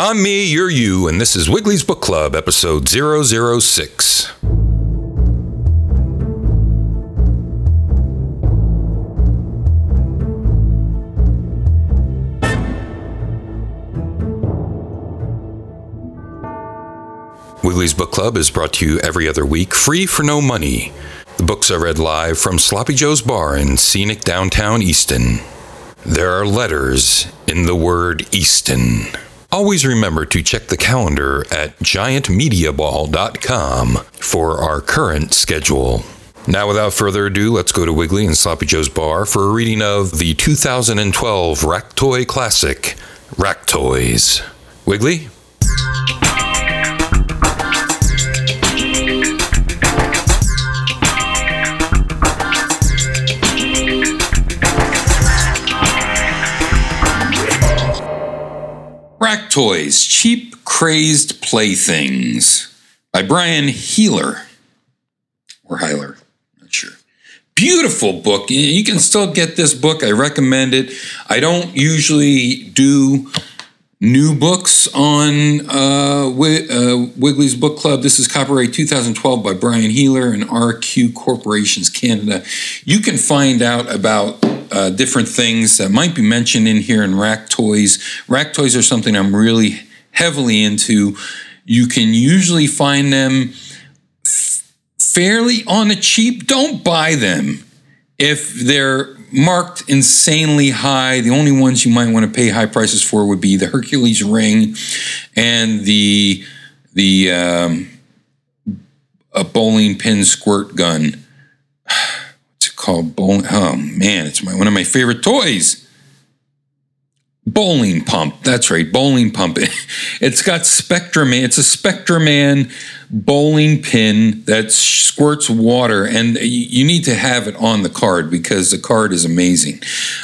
I'm me, you're you, and this is Wiggly's Book Club, episode 006. Wiggly's Book Club is brought to you every other week, free for no money. The books are read live from Sloppy Joe's Bar in scenic downtown Easton. There are letters in the word Easton. Always remember to check the calendar at giantmediaball.com for our current schedule. Now, without further ado, let's go to Wiggly and Sloppy Joe's Bar for a reading of the 2012 Rack Toy Classic, Rack Toys. Wiggly? Rack Toys Cheap Crazed Playthings by Brian Heeler. Or Heiler, not sure. Beautiful book. You can still get this book. I recommend it. I don't usually do new books on uh, uh, Wiggly's Book Club. This is copyright 2012 by Brian Heeler and RQ Corporations Canada. You can find out about uh, different things that might be mentioned in here in rack toys. Rack toys are something I'm really heavily into. You can usually find them f- fairly on the cheap. Don't buy them if they're marked insanely high. The only ones you might want to pay high prices for would be the Hercules ring and the the um, a bowling pin squirt gun called bowling. Oh man, it's my one of my favorite toys. Bowling pump. That's right, bowling pump. It's got Spectreman. It's a Spectreman bowling pin that squirts water, and you need to have it on the card because the card is amazing.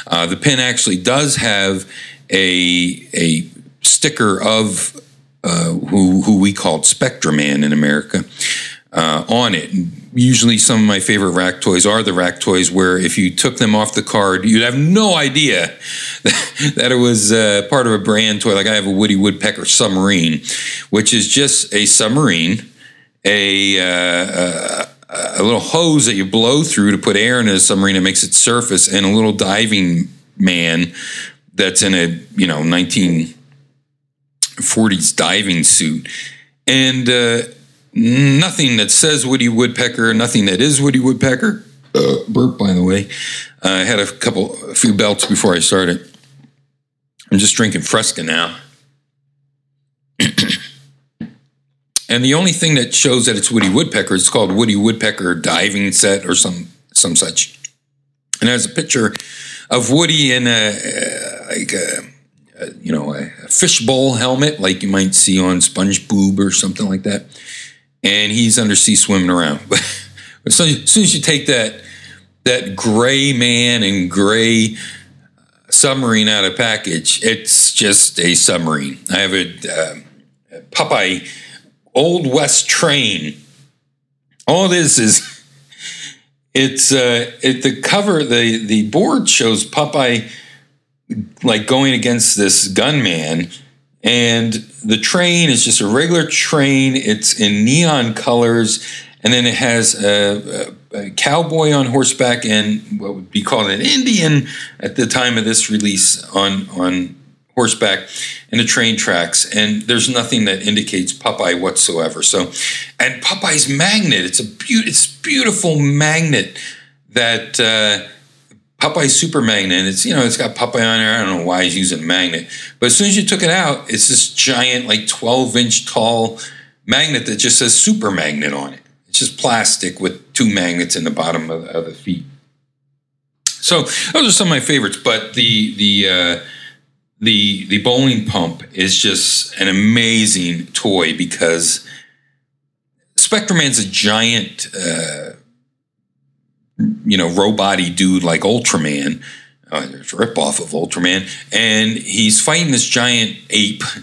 Uh, the pin actually does have a a sticker of uh, who who we called Spectreman in America uh, on it. Usually, some of my favorite rack toys are the rack toys where if you took them off the card, you'd have no idea that it was uh, part of a brand toy. Like I have a Woody Woodpecker submarine, which is just a submarine, a, uh, a, a little hose that you blow through to put air in a submarine that makes it surface, and a little diving man that's in a you know 1940s diving suit. And uh, nothing that says Woody Woodpecker, nothing that is Woody Woodpecker. Uh, burp, by the way. Uh, I had a couple, a few belts before I started. I'm just drinking Fresca now. and the only thing that shows that it's Woody Woodpecker is called Woody Woodpecker diving set or some some such. And there's a picture of Woody in a, like a, a you know a fishbowl helmet, like you might see on SpongeBob or something like that and he's undersea swimming around. But as soon as you take that that gray man and gray submarine out of package, it's just a submarine. I have a uh, Popeye Old West train. All this is it's uh, it, the cover the the board shows Popeye like going against this gunman and the train is just a regular train. It's in neon colors, and then it has a, a, a, cowboy on horseback and what would be called an Indian at the time of this release on on horseback, and the train tracks. And there's nothing that indicates Popeye whatsoever. So, and Popeye's magnet. It's a be- it's beautiful magnet that. Uh, Popeye Super Magnet. It's you know it's got Popeye on there. I don't know why he's using a magnet, but as soon as you took it out, it's this giant like 12 inch tall magnet that just says Super Magnet on it. It's just plastic with two magnets in the bottom of, of the feet. So those are some of my favorites. But the the uh, the the bowling pump is just an amazing toy because Spectrum Man's a giant. Uh, you know, robot dude like Ultraman. Uh, it's a ripoff of Ultraman. And he's fighting this giant ape.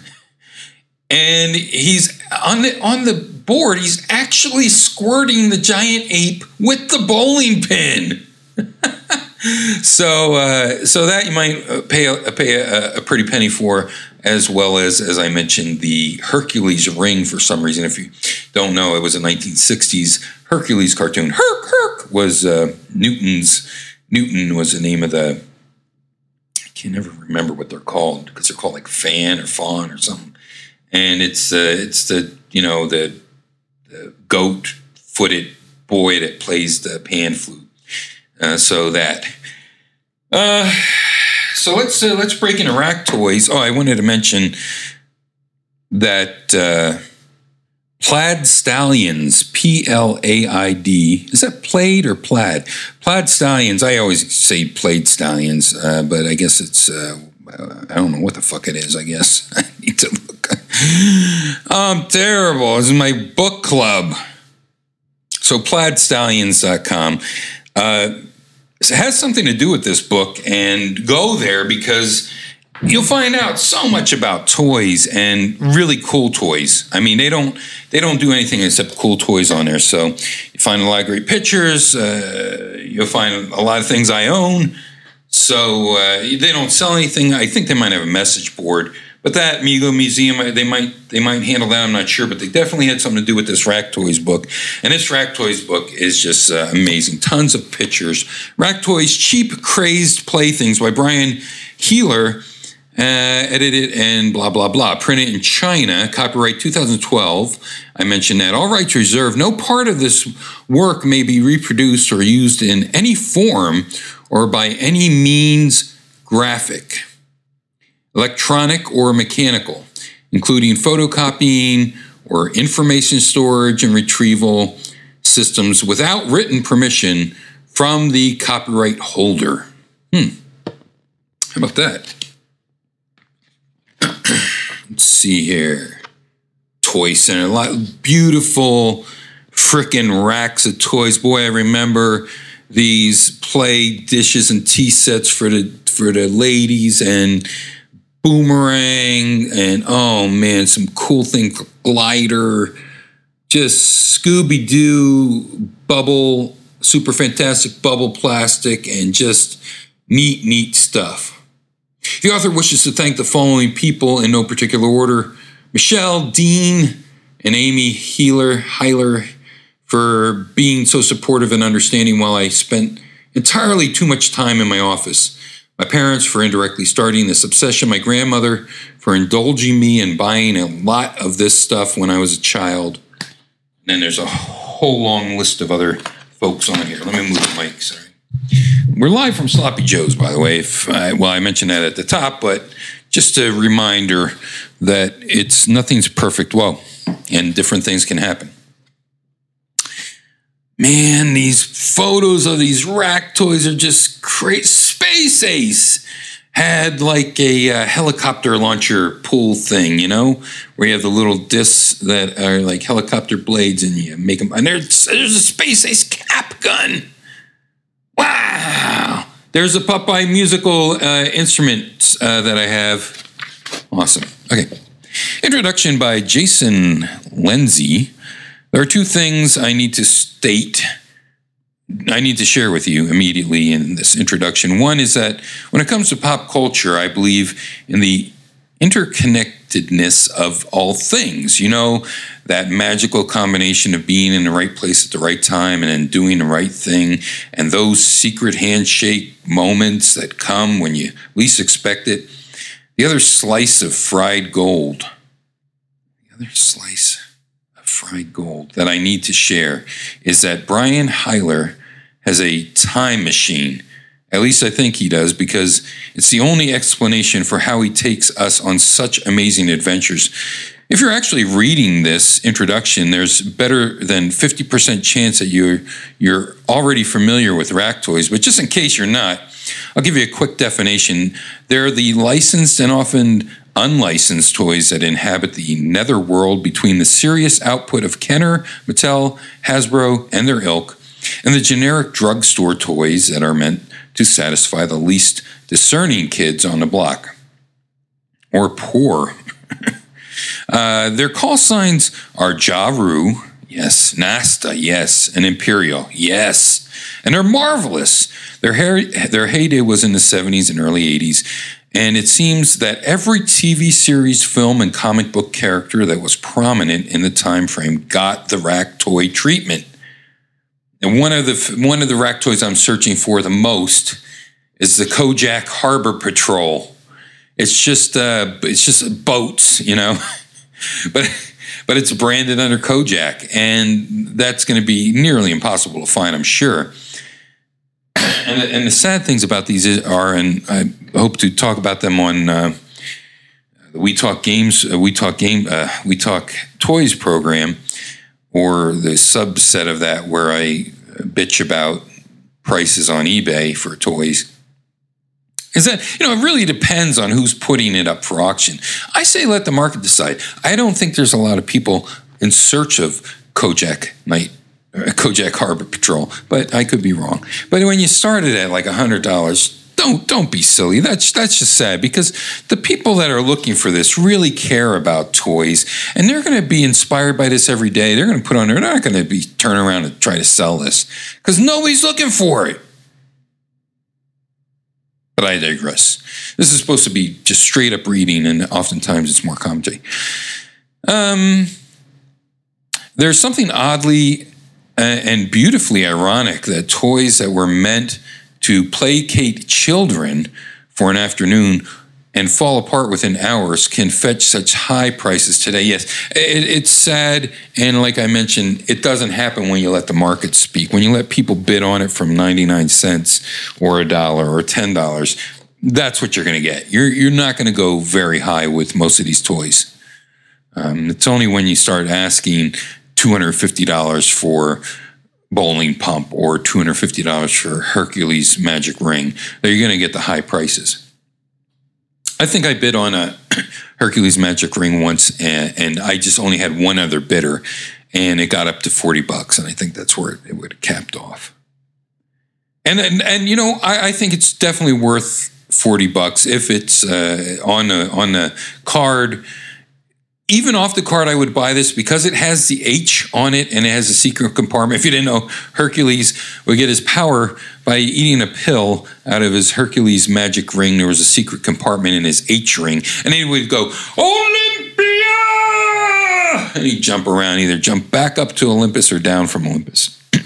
And he's on the on the board, he's actually squirting the giant ape with the bowling pin. so, uh, so that you might uh, pay a, pay a, a, pretty penny for. As well as, as I mentioned, the Hercules ring for some reason. If you don't know, it was a 1960s Hercules cartoon. Herc, Herc was uh, Newton's, Newton was the name of the, I can never remember what they're called because they're called like Fan or Fawn or something. And it's, uh, it's the, you know, the, the goat footed boy that plays the pan flute. Uh, so that. Uh, so let's uh, let's break into rack toys. Oh, I wanted to mention that uh, Plaid Stallions, P L A I D. Is that plaid or plaid? Plaid Stallions. I always say plaid stallions, uh, but I guess it's. Uh, I don't know what the fuck it is. I guess I need to look. I'm terrible. This is my book club. So plaidstallions.com. Uh, has something to do with this book and go there because you'll find out so much about toys and really cool toys. I mean, they don't they don't do anything except cool toys on there. So you find a lot of great pictures. Uh, you'll find a lot of things I own. So uh, they don't sell anything. I think they might have a message board but that Mego Museum, uh, they might they might handle that. I'm not sure, but they definitely had something to do with this Rack Toys book. And this Rack Toys book is just uh, amazing. Tons of pictures. Rack Toys, cheap, crazed playthings by Brian Heeler. Uh, edited and blah blah blah. Printed in China, copyright 2012. I mentioned that. All rights reserved. No part of this work may be reproduced or used in any form or by any means graphic electronic or mechanical, including photocopying or information storage and retrieval systems without written permission from the copyright holder. Hmm. How about that? Let's see here. Toy Center, a lot beautiful freaking racks of toys. Boy, I remember these play dishes and tea sets for the for the ladies and boomerang and oh man, some cool thing glider, just Scooby Doo bubble, super fantastic bubble plastic, and just neat, neat stuff. The author wishes to thank the following people in no particular order. Michelle, Dean, and Amy Heeler, Heiler for being so supportive and understanding while I spent entirely too much time in my office my parents for indirectly starting this obsession, my grandmother for indulging me and buying a lot of this stuff when I was a child. And then there's a whole long list of other folks on here. Let me move the mic, sorry. We're live from Sloppy Joe's, by the way. If I, well, I mentioned that at the top, but just a reminder that it's nothing's perfect. Well, and different things can happen man, these photos of these rack toys are just crazy. Space Ace had like a uh, helicopter launcher pull thing, you know, where you have the little discs that are like helicopter blades and you make them. And there's, there's a Space Ace cap gun. Wow. There's a Popeye musical uh, instrument uh, that I have. Awesome. Okay. Introduction by Jason Lindsay. There are two things I need to state. I need to share with you immediately in this introduction. One is that when it comes to pop culture, I believe in the interconnectedness of all things. You know, that magical combination of being in the right place at the right time and then doing the right thing, and those secret handshake moments that come when you least expect it. The other slice of fried gold. The other slice of fried gold that I need to share is that Brian Heiler has a time machine. At least I think he does, because it's the only explanation for how he takes us on such amazing adventures. If you're actually reading this introduction, there's better than 50% chance that you're you're already familiar with rack toys, but just in case you're not, I'll give you a quick definition. They're the licensed and often unlicensed toys that inhabit the netherworld between the serious output of Kenner, Mattel, Hasbro, and their ilk, and the generic drugstore toys that are meant to satisfy the least discerning kids on the block. Or poor. uh, their call signs are Jaru, yes, Nasta, yes, and Imperial, yes, and they're marvelous. Their, their heyday was in the 70s and early 80s And it seems that every TV series, film, and comic book character that was prominent in the time frame got the rack toy treatment. And one of the one of the rack toys I'm searching for the most is the Kojak Harbor Patrol. It's just uh, it's just boats, you know, but but it's branded under Kojak, and that's going to be nearly impossible to find, I'm sure. And, and the sad things about these are, and I hope to talk about them on uh, the We Talk Games, uh, We Talk Game, uh, We Talk Toys program, or the subset of that where I bitch about prices on eBay for toys is that you know it really depends on who's putting it up for auction. I say let the market decide. I don't think there's a lot of people in search of Kojak Night, uh, Kojak Harbor Patrol, but I could be wrong. But when you started at like hundred dollars, don't don't be silly. That's that's just sad because the people that are looking for this really care about toys, and they're going to be inspired by this every day. They're going to put on. They're not going to be turn around and try to sell this because nobody's looking for it. But I digress. This is supposed to be just straight up reading, and oftentimes it's more commentary. Um, there's something oddly uh, and beautifully ironic that toys that were meant to placate children for an afternoon and fall apart within hours can fetch such high prices today. Yes, it, it's sad. And like I mentioned, it doesn't happen when you let the market speak. When you let people bid on it from 99 cents or a dollar or $10, that's what you're going to get. You're, you're not going to go very high with most of these toys. Um, it's only when you start asking $250 for bowling pump or $250 for Hercules magic ring you're going to get the high prices. I think I bid on a Hercules magic ring once, and, and, I just only had one other bidder, and it got up to forty bucks, and I think that's where it, it would have capped off. And and, and you know, I, I think it's definitely worth forty bucks if it's uh, on a, on the card even off the card, I would buy this because it has the H on it and it has a secret compartment. If you didn't know, Hercules would get his power by eating a pill out of his Hercules magic ring. There was a secret compartment in his H ring, and he would go, Olympia! And he'd jump around, either jump back up to Olympus or down from Olympus.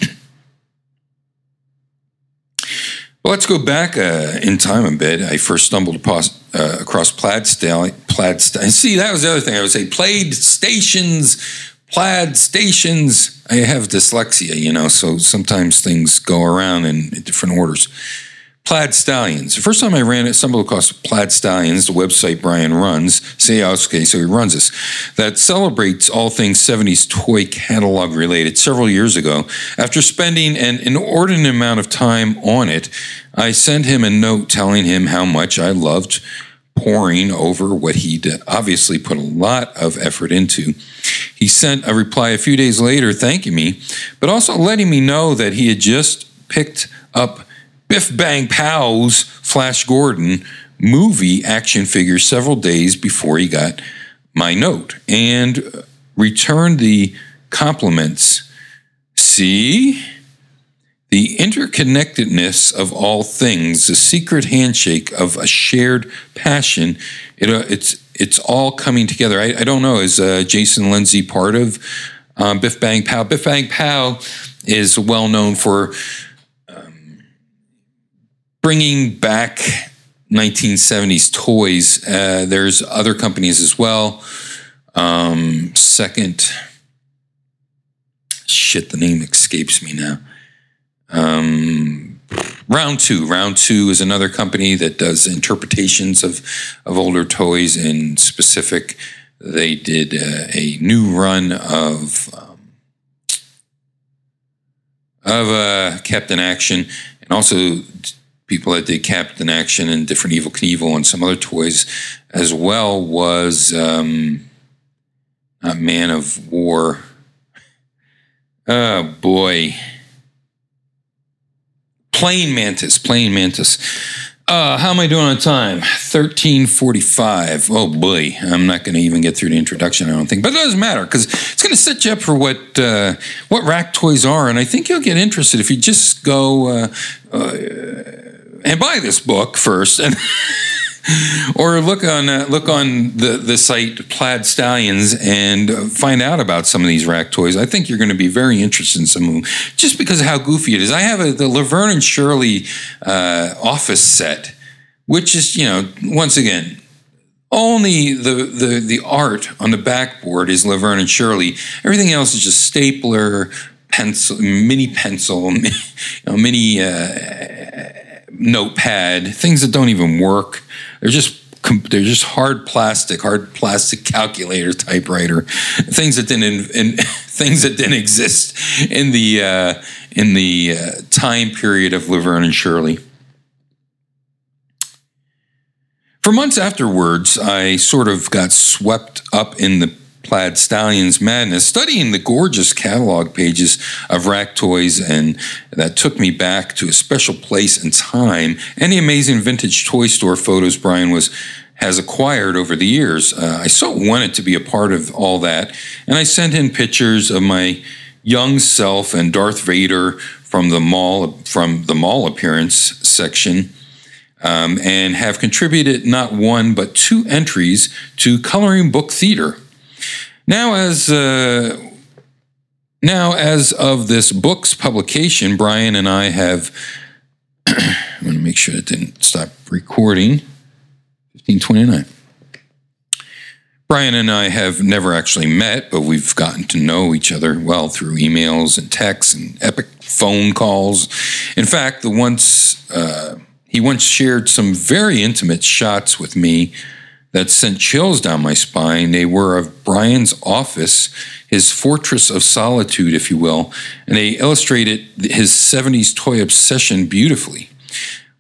Well, let's go back uh, in time a bit. I first stumbled upon, uh, across plaid style, plaid. St- see, that was the other thing I would say. Plaid stations, plaid stations. I have dyslexia, you know, so sometimes things go around in, different orders. Plaid Stallions. The first time I ran it, stumbled across Plaid Stallions, the website Brian runs. Say, oh, okay, so he runs this. That celebrates all things 70s toy catalog related several years ago. After spending an inordinate amount of time on it, I sent him a note telling him how much I loved poring over what he'd obviously put a lot of effort into. He sent a reply a few days later thanking me, but also letting me know that he had just picked up Biff Bang Pow's Flash Gordon movie action figure several days before he got my note and returned the compliments. See? The interconnectedness of all things, the secret handshake of a shared passion, it, uh, it's, it's all coming together. I, I don't know, is uh, Jason Lindsay part of um, Biff Bang Pow? Biff Bang Pow is well known for bringing back 1970s toys. Uh, there's other companies as well. Um, second, shit, the name escapes me now. Um, Round Two. Round Two is another company that does interpretations of of older toys. In specific, they did uh, a new run of um, of uh, Captain Action, and also people that did Captain Action and different Evel Knievel and some other toys as well was um, Man of War. Oh boy. Praying Mantis, Praying Mantis. Uh, how am I doing on time? 1345. Oh boy, I'm not going to even get through the introduction, I don't think. But it doesn't matter because it's going to set you up for what uh, what rack toys are. And I think you'll get interested if you just go uh, uh and buy this book first and or look on uh, look on the the site Plaid Stallions and find out about some of these rack toys. I think you're going to be very interested in some of them, just because of how goofy it is. I have a, the Laverne and Shirley uh, office set, which is you know once again only the, the the art on the backboard is Laverne and Shirley. Everything else is just stapler, pencil, mini pencil, you know, mini uh, notepad, things that don't even work. They're just they're just hard plastic, hard plastic calculator typewriter, things that didn't in, things that didn't exist in the uh, in the uh, time period of Laverne and Shirley. For months afterwards, I sort of got swept up in the Plaid Stallions madness, studying the gorgeous catalog pages of Rack Toys, and that took me back to a special place and time, and the amazing vintage toy store photos Brian was has acquired over the years. Uh, I so wanted to be a part of all that, and I sent in pictures of my young self and Darth Vader from the mall from the mall appearance section um, and have contributed not one but two entries to Coloring Book Theater. Now, as uh, now as of this book's publication, Brian and I have. I'm going to make sure it didn't stop recording. 1529. Brian and I have never actually met, but we've gotten to know each other well through emails and texts and epic phone calls. In fact, the once uh, he once shared some very intimate shots with me that sent chills down my spine. They were of Brian's office, his fortress of solitude, if you will, and they illustrated his 70s toy obsession beautifully.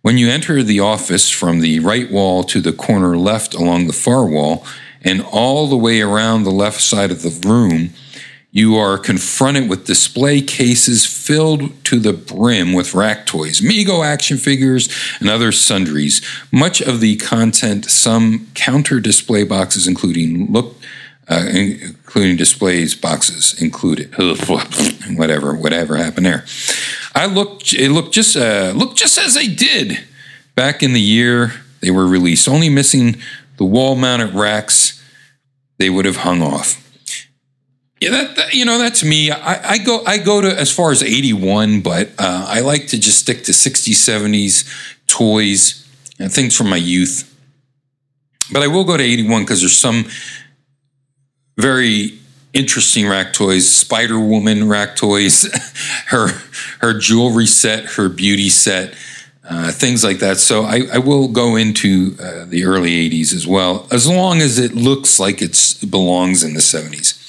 When you enter the office from the right wall to the corner left along the far wall, and all the way around the left side of the room, you are confronted with display cases filled to the brim with rack toys, Mego action figures, and other sundries. Much of the content, some counter display boxes, including look, uh, including displays boxes included. whatever, whatever happened there. I looked. It looked just uh, looked just as they did back in the year they were released, only missing the wall-mounted racks they would have hung off. Yeah, that, that, you know that's me. I, I, go I go to as far as eighty one, but uh, I like to just stick to 60s, 70s toys and things from my youth. But I will go to eighty one because there's some very interesting rack toys. Spider Woman rack toys, her her jewelry set, her beauty set. Uh, things like that. So I, I will go into uh, the early 80s as well, as long as it looks like it belongs in the 70s.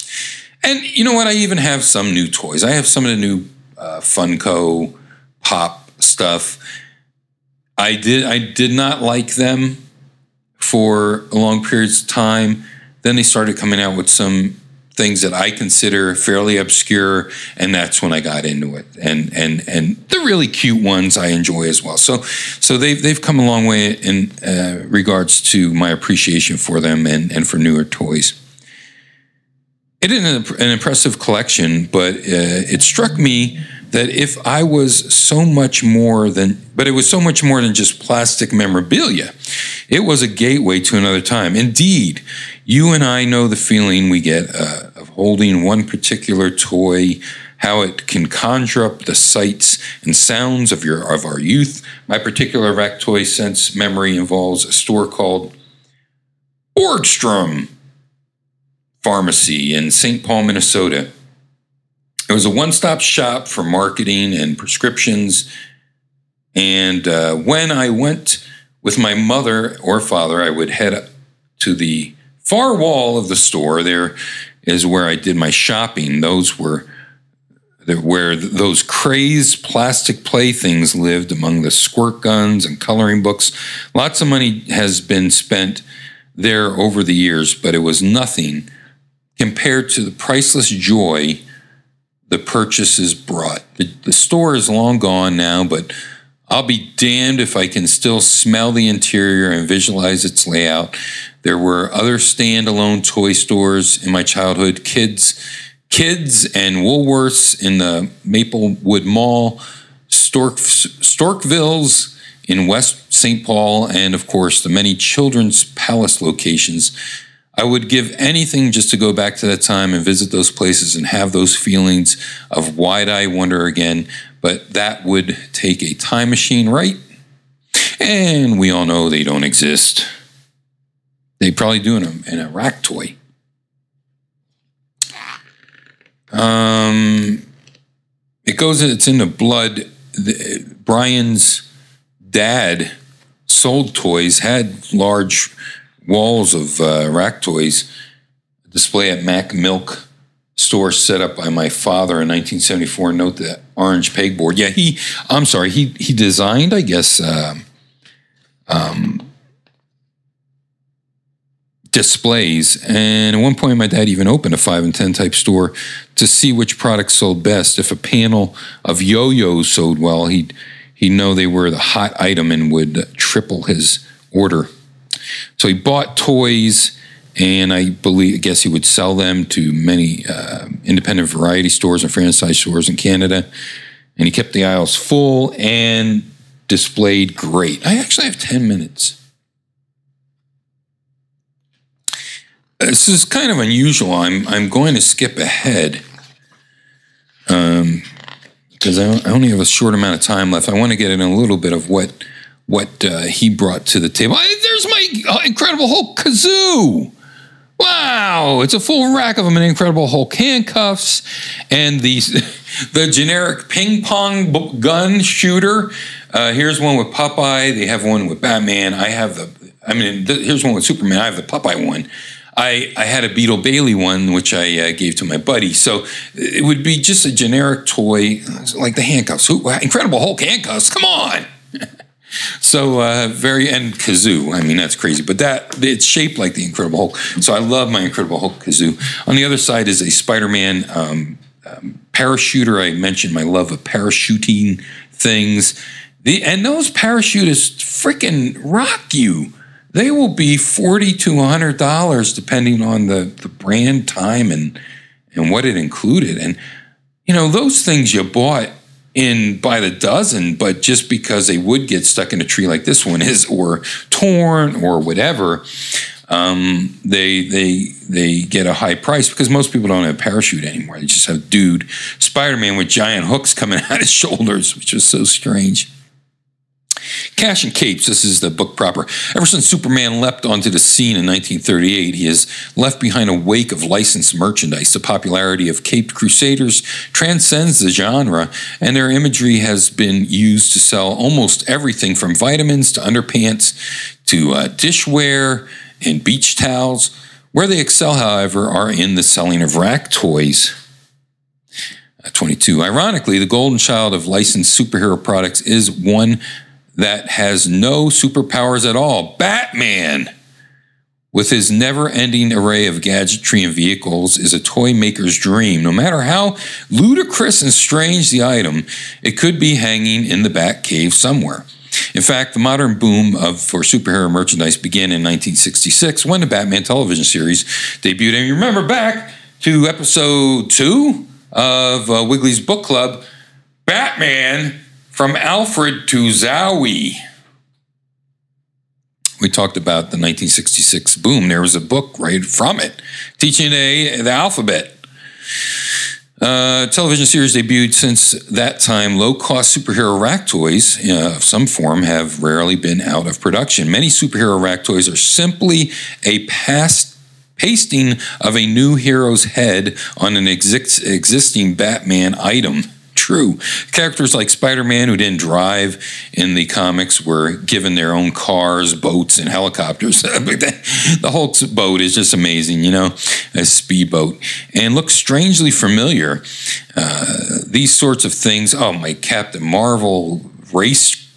And you know what? I even have some new toys. I have some of the new uh, Funko Pop stuff. I did I did not like them for long periods of time. Then they started coming out with some things that I consider fairly obscure, and that's when I got into it. And and and the really cute ones I enjoy as well. So so they've they've come a long way in uh, regards to my appreciation for them and and for newer toys. It is an, an impressive collection, but uh, it struck me that if I was so much more than, but it was so much more than just plastic memorabilia. It was a gateway to another time. Indeed, you and I know the feeling we get uh, of holding one particular toy, how it can conjure up the sights and sounds of your of our youth. My particular rack toy sense memory involves a store called Borgstrom pharmacy in St. Paul, Minnesota. It was a one stop shop for marketing and prescriptions. And uh, when I went with my mother or father, I would head up to the far wall of the store. There is where I did my shopping. Those were where those crazed plastic playthings lived among the squirt guns and coloring books. Lots of money has been spent there over the years, but it was nothing compared to the priceless joy the purchases brought. The, the store is long gone now, but I'll be damned if I can still smell the interior and visualize its layout. There were other standalone toy stores in my childhood, kids, kids and Woolworths in the Maplewood Mall, Stork, Storkville's in West St. Paul and, of course, the many Children's Palace locations. I would give anything just to go back to that time and visit those places and have those feelings of wide eye wonder again, but that would take a time machine, right? And we all know they don't exist. They probably do in a, in a rack toy. Um, it goes. It's in the blood. The, Brian's dad sold toys, had large walls of uh, rack toys. Display at Mac Milk store set up by my father in 1974. Note the orange pegboard. Yeah, he. I'm sorry. He he designed, I guess, uh, um, displays. And at one point, my dad even opened a five and ten type store to see which products sold best. If a panel of yo-yos sold well, he'd he'd know they were the hot item and would triple his order. So he bought toys, and I believe, I guess he would sell them to many uh, independent variety stores and franchise stores in Canada. And he kept the aisles full and displayed great. I actually have 10 minutes. This is kind of unusual. I'm, I'm going to skip ahead because um, I only have a short amount of time left. I want to get in a little bit of what what uh, he brought to the table. There's my uh, Incredible Hulk kazoo. Wow, it's a full rack of them in Incredible Hulk handcuffs and the the generic ping pong gun shooter. Uh, here's one with Popeye. They have one with Batman. I have the. I mean, here's one with Superman. I have the Popeye one. I, I had a Beetle Bailey one, which I uh, gave to my buddy. So it would be just a generic toy, like the handcuffs. Incredible Hulk handcuffs. Come on. So uh, very and kazoo. I mean that's crazy, but that it's shaped like the Incredible Hulk. So I love my Incredible Hulk kazoo. On the other side is a Spider-Man um, um, parachuter. I mentioned my love of parachuting things. The, and those parachutists freaking rock you they will be forty to hundred dollars depending on the, the brand, time, and and what it included. And you know those things you bought in by the dozen, but just because they would get stuck in a tree like this one is, or torn, or whatever, um, they they they get a high price because most people don't have a parachute anymore. They just have dude Spider Man with giant hooks coming out his shoulders, which is so strange. Cash and Capes, this is the book proper. Ever since Superman leapt onto the scene in 1938, he has left behind a wake of licensed merchandise. The popularity of Caped Crusaders transcends the genre, and their imagery has been used to sell almost everything from vitamins to underpants to uh, dishware and beach towels. Where they excel, however, are in the selling of rack toys. Uh, 22. Ironically, the golden child of licensed superhero products is one that has no superpowers at all Batman. With his never ending array of gadgetry and vehicles, is a toy maker's dream. No matter how ludicrous and strange the item, it could be hanging in the Bat Cave somewhere. In fact, the modern boom of for superhero merchandise began in 1966 when the Batman television series debuted. And you remember back to episode two of uh, Wiggly's Book Club, Batman from Alfred to Zowie. We talked about the 1966 boom. There was a book right from it teaching a, the alphabet. Uh, television series debuted since that time. Low cost superhero rack toys uh, of some form have rarely been out of production. Many superhero rack toys are simply a past pasting of a new hero's head on an exi- existing Batman item true. Characters like Spider Man, who didn't drive in the comics, were given their own cars, boats, and helicopters. the Hulk's boat is just amazing, you know, a speedboat, and looks strangely familiar. Uh, these sorts of things. Oh, my Captain Marvel race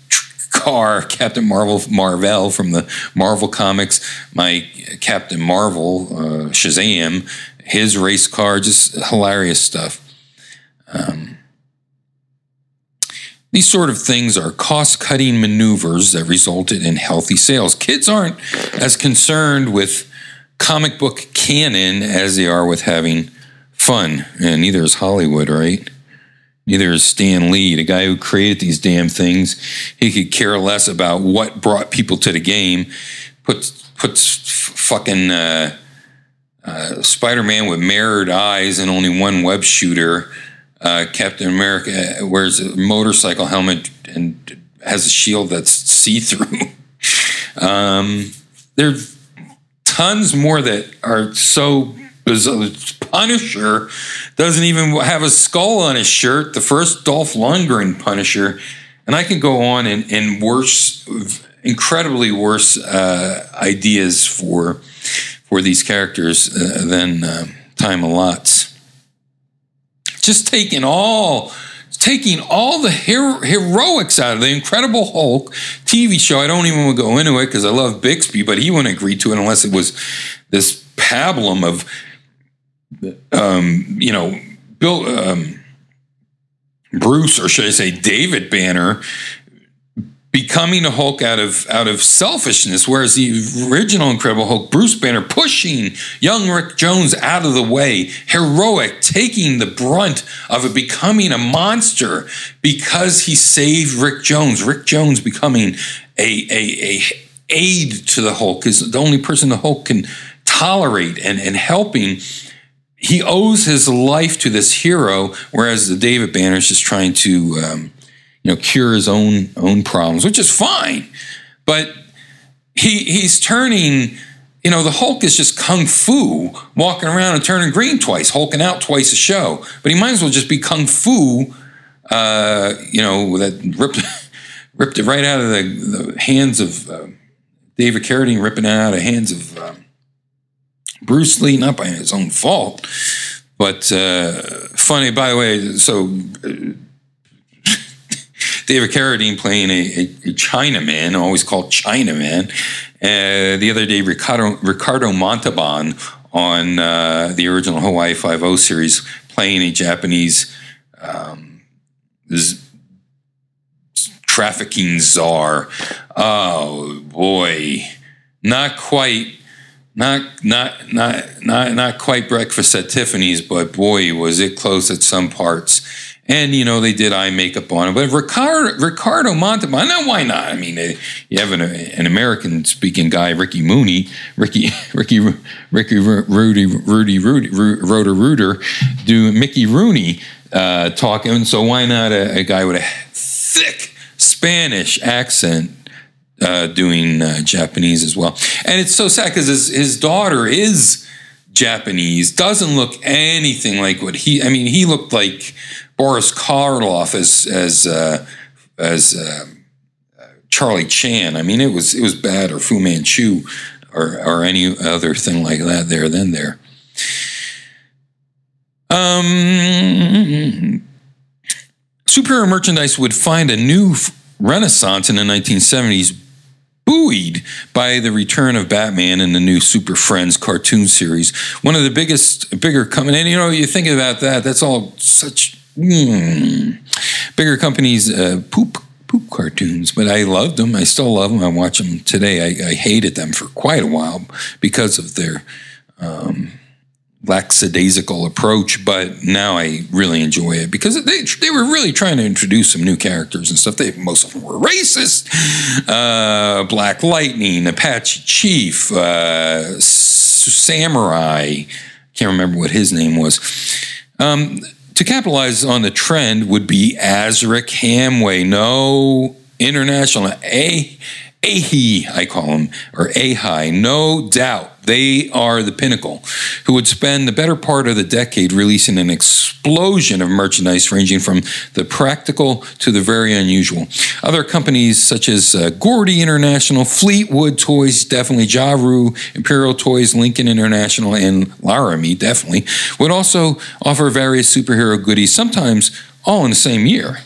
car, Captain Marvel Marvel from the Marvel comics, my Captain Marvel uh, Shazam, his race car, just hilarious stuff. Um, these sort of things are cost cutting maneuvers that resulted in healthy sales. Kids aren't as concerned with comic book canon as they are with having fun, and neither is Hollywood, right? Neither is Stan Lee, the guy who created these damn things. He could care less about what brought people to the game. Puts puts fucking uh, uh, Spider-Man with mirrored eyes and only one web shooter. Uh, Captain America wears a motorcycle helmet and has a shield that's see-through. um, there's tons more that are so bizarre. Punisher doesn't even have a skull on his shirt. The first Dolph Lundgren Punisher, and I can go on and, and worse, incredibly worse uh, ideas for for these characters uh, than uh, time allots. Just taking all taking all the hero- heroics out of the Incredible Hulk TV show. I don't even want to go into it because I love Bixby, but he wouldn't agree to it unless it was this pablum of, um, you know, Bill, um, Bruce, or should I say David Banner, becoming a Hulk out of out of selfishness, whereas the original Incredible Hulk, Bruce Banner, pushing young Rick Jones out of the way, heroic, taking the brunt of it becoming a monster because he saved Rick Jones. Rick Jones becoming a a, a aid to the Hulk is the only person the Hulk can tolerate and, and helping. He owes his life to this hero, whereas the David Banner is just trying to um, you know, cure his own own problems, which is fine. But he he's turning, you know, the Hulk is just kung fu, walking around and turning green twice, hulking out twice a show. But he might as well just be kung fu, uh, you know, that ripped ripped it right out of the, the hands of uh, David Carradine, ripping it out of the hands of um, Bruce Lee, not by his own fault. But uh, funny, by the way, so uh, David Carradine playing a, a, a Chinaman, always called Chinaman. Uh, the other day, Ricardo, Ricardo Montalban on uh, the original Hawaii Five O series playing a Japanese um, z- trafficking czar. Oh boy, not quite. Not not not not not quite breakfast at Tiffany's, but boy, was it close at some parts and you know they did eye makeup on him. But Ricardo Ricardo Montalban, now why not? I mean, you have an, an American speaking guy, Ricky Mooney, Ricky Ricky Ricky Rudy Rudy Rudy Rotor Rooter, do Mickey Rooney uh, talking. So why not a, a, guy with a thick Spanish accent? Uh, doing uh, Japanese as well, and it's so sad because his, his daughter is Japanese, doesn't look anything like what he. I mean, he looked like Boris Karloff as as uh, as uh, Charlie Chan. I mean, it was it was bad, or Fu Manchu, or or any other thing like that. There, then there. Um, superhero merchandise would find a new renaissance in the 1970s buoyed by the return of Batman and the new Super Friends cartoon series. One of the biggest, bigger coming and you know, you think about that, that's all such mm, bigger companies uh, poop poop cartoons, but I loved them. I still love them. I watch them today. I, I hated them for quite a while because of their um, lackadaisical approach, but now I really enjoy it because they they were really trying to introduce some new characters and stuff. They most of them were racist. Uh, Black Lightning, Apache Chief, uh, Samurai. Can't remember what his name was. Um, to capitalize on the trend would be Azrak-Hamway. No international A Ahi, I call him, or Ahai, no doubt they are the pinnacle, who would spend the better part of the decade releasing an explosion of merchandise ranging from the practical to the very unusual. Other companies such as uh, Gordy International, Fleetwood Toys, definitely Jaru, Imperial Toys, Lincoln International, and Larami, definitely, would also offer various superhero goodies, sometimes all in the same year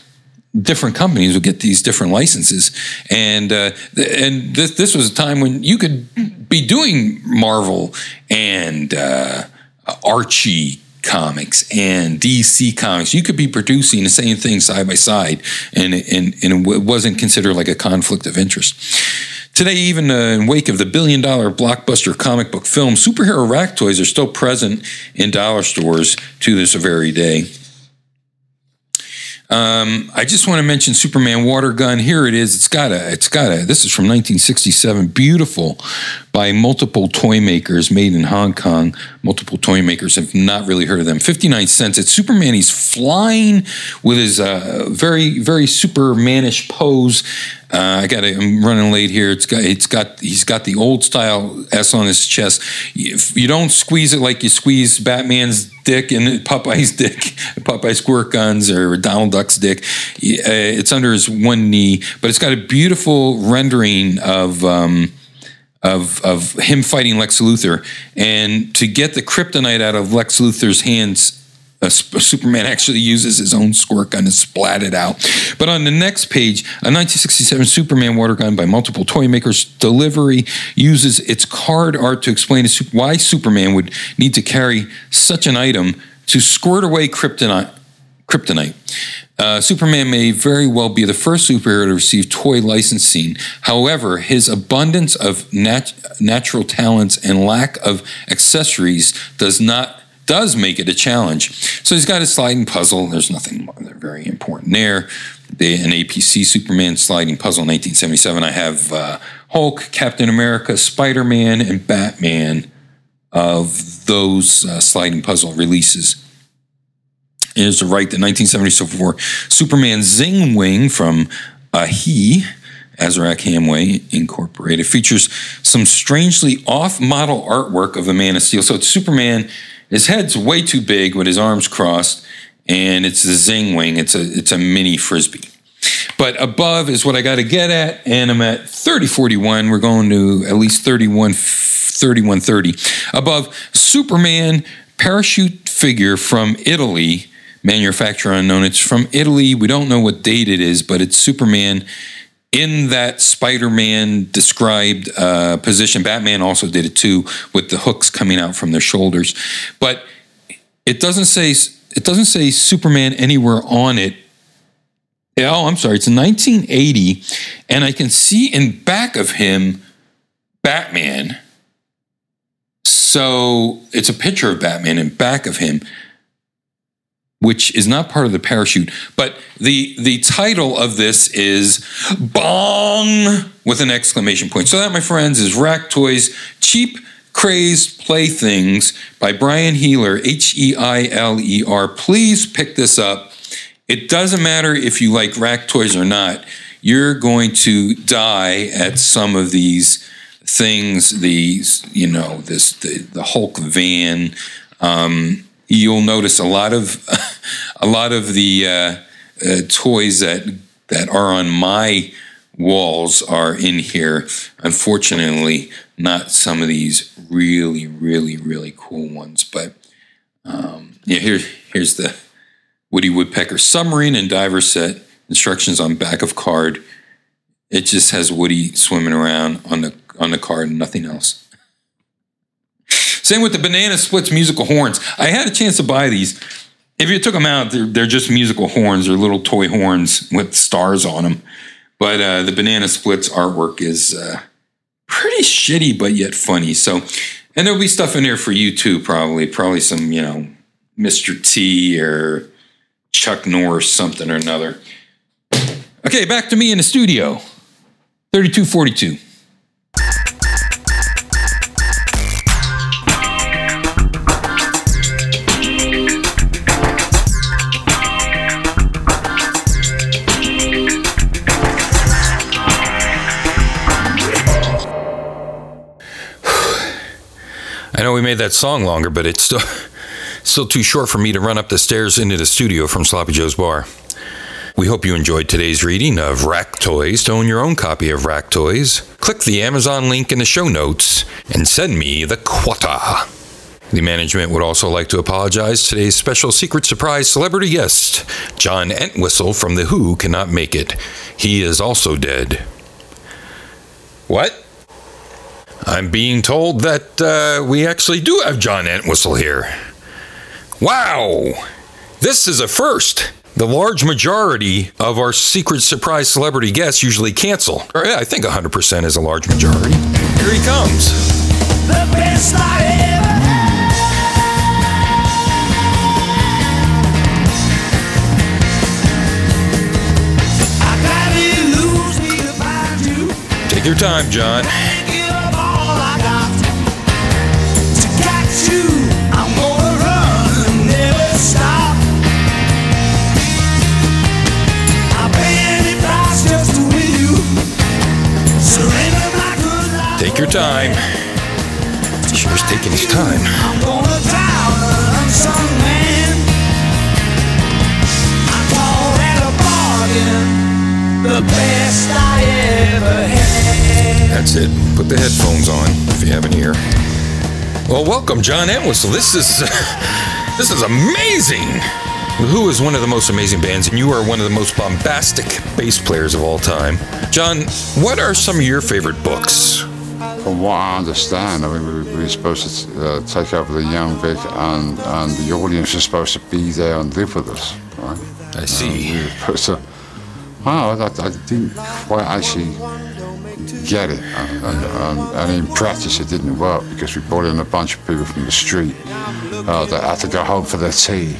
different companies would get these different licenses, and uh, and this this was a time when you could be doing Marvel and uh, Archie comics and DC comics. You could be producing the same thing side by side, and and and it wasn't considered like a conflict of interest. Today, even uh, in wake of the billion dollar blockbuster comic book film, superhero rack toys are still present in dollar stores to this very day. Um, I just want to mention Superman water gun. Here it is. It's got a. It's got a. This is from 1967. Beautiful, by multiple toy makers, made in Hong Kong. Multiple toy makers have not really heard of them. 59 cents. It's Superman. He's flying with his uh, very very Supermanish pose. Uh, I got. I'm running late here. It's got. It's got. He's got the old style S on his chest. If you don't squeeze it like you squeeze Batman's dick and Popeye's dick, Popeye squirt guns or Donald Duck's dick. Uh, it's under his one knee, but it's got a beautiful rendering of. Um, of, of him fighting Lex Luthor, and to get the kryptonite out of Lex Luthor's hands a, Superman actually uses his own squirt gun to splat it out. But on the next page, a 1967 Superman water gun by multiple toy makers delivery uses its card art to explain why Superman would need to carry such an item to squirt away kryptonite. Kryptonite. Uh, Superman may very well be the first superhero to receive toy licensing. However, his abundance of nat- natural talents and lack of accessories does not does make it a challenge. So he's got a sliding puzzle. There's nothing very important there. The, an APC Superman sliding puzzle in 1977. I have uh, Hulk, Captain America, Spider Man, and Batman of those uh, sliding puzzle releases. Is to write the 1974 Superman Zing Wing from uh, He. Azrak-Hamway Incorporated features some strangely off model artwork of the Man of Steel. So it's Superman his head's way too big with his arms crossed, and it's a zing wing. It's a it's a mini frisbee. But above is what I got to get at, and I'm at 3041. We're going to at least 31, 3130. Above, Superman parachute figure from Italy, manufacturer unknown. It's from Italy. We don't know what date it is, but it's Superman in that Spider-Man described uh, position. Batman also did it too, with the hooks coming out from their shoulders. But it doesn't say it doesn't say Superman anywhere on it. Oh, I'm sorry. It's 1980, and I can see in back of him Batman. So it's a picture of Batman in back of him which is not part of the parachute. But the the title of this is Bong with an exclamation point. So that, my friends, is Rack Toys Cheap Crazed Playthings by Brian Heiler, H E I L E R. Please pick this up. It doesn't matter if you like rack toys or not. You're going to die at some of these things. These, you know, this the, the Hulk van. Um, you'll notice a lot of a lot of the uh, uh, toys that that are on my walls are in here. Unfortunately, not some of these really, really, really cool ones. But um, yeah, here here's the Woody Woodpecker submarine and diver set. Instructions on back of card. It just has Woody swimming around on the on the card and nothing else. Same with the Banana Splits musical horns. I had a chance to buy these. If you took them out, they're, they're just musical horns. They're little toy horns with stars on them. But uh, the Banana Splits artwork is uh, pretty shitty, but yet funny. So, and there'll be stuff in there for you too, probably. Probably some, you know, Mr. T or Chuck Norris, something or another. Okay, back to me in the studio. 3242. We made that song longer, but it's still still too short for me to run up the stairs into the studio from Sloppy Joe's Bar. We hope you enjoyed today's reading of Rack Toys. To own your own copy of Rack Toys, click the Amazon link in the show notes and send me the quota. The management would also like to apologize. Today's special secret surprise celebrity guest, John Entwistle from The Who, cannot make it. He is also dead. What? I'm being told that uh, we actually do have John Entwistle here. Wow! This is a first. The large majority of our secret surprise celebrity guests usually cancel. Or, yeah, I think 100% is a large majority. Here he comes. The best I ever had. I Take your time, John. Take your time. Sure was taking his time. That's it. Put the headphones on if you have an ear. Well, welcome, John Entwistle. This is this is amazing. Who is one of the most amazing bands, and you are one of the most bombastic bass players of all time. John, what are some of your favorite books? From what I understand, I mean, we, we were supposed to uh, take over the young Vic, and, and the audience is supposed to be there and live with us, right? I see. We were supposed to. Well, I, I didn't quite actually get it, and, and, and, in practice, it didn't work because we brought in a bunch of people from the street uh, that had to go home for their tea.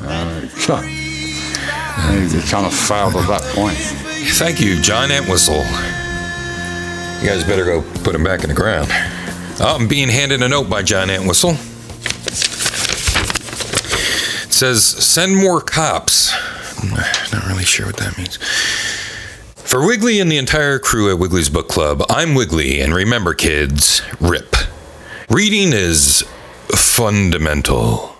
Uh, it kind of failed at that point. Thank you, John Entwistle. You guys better go put him back in the ground. I'm being handed a note by John Entwistle. It says, send more cops. Hmm, not really sure what that means. For Wiggly and the entire crew at Wiggly's Book Club, I'm Wiggly, and remember, kids, rip. Reading is fundamental.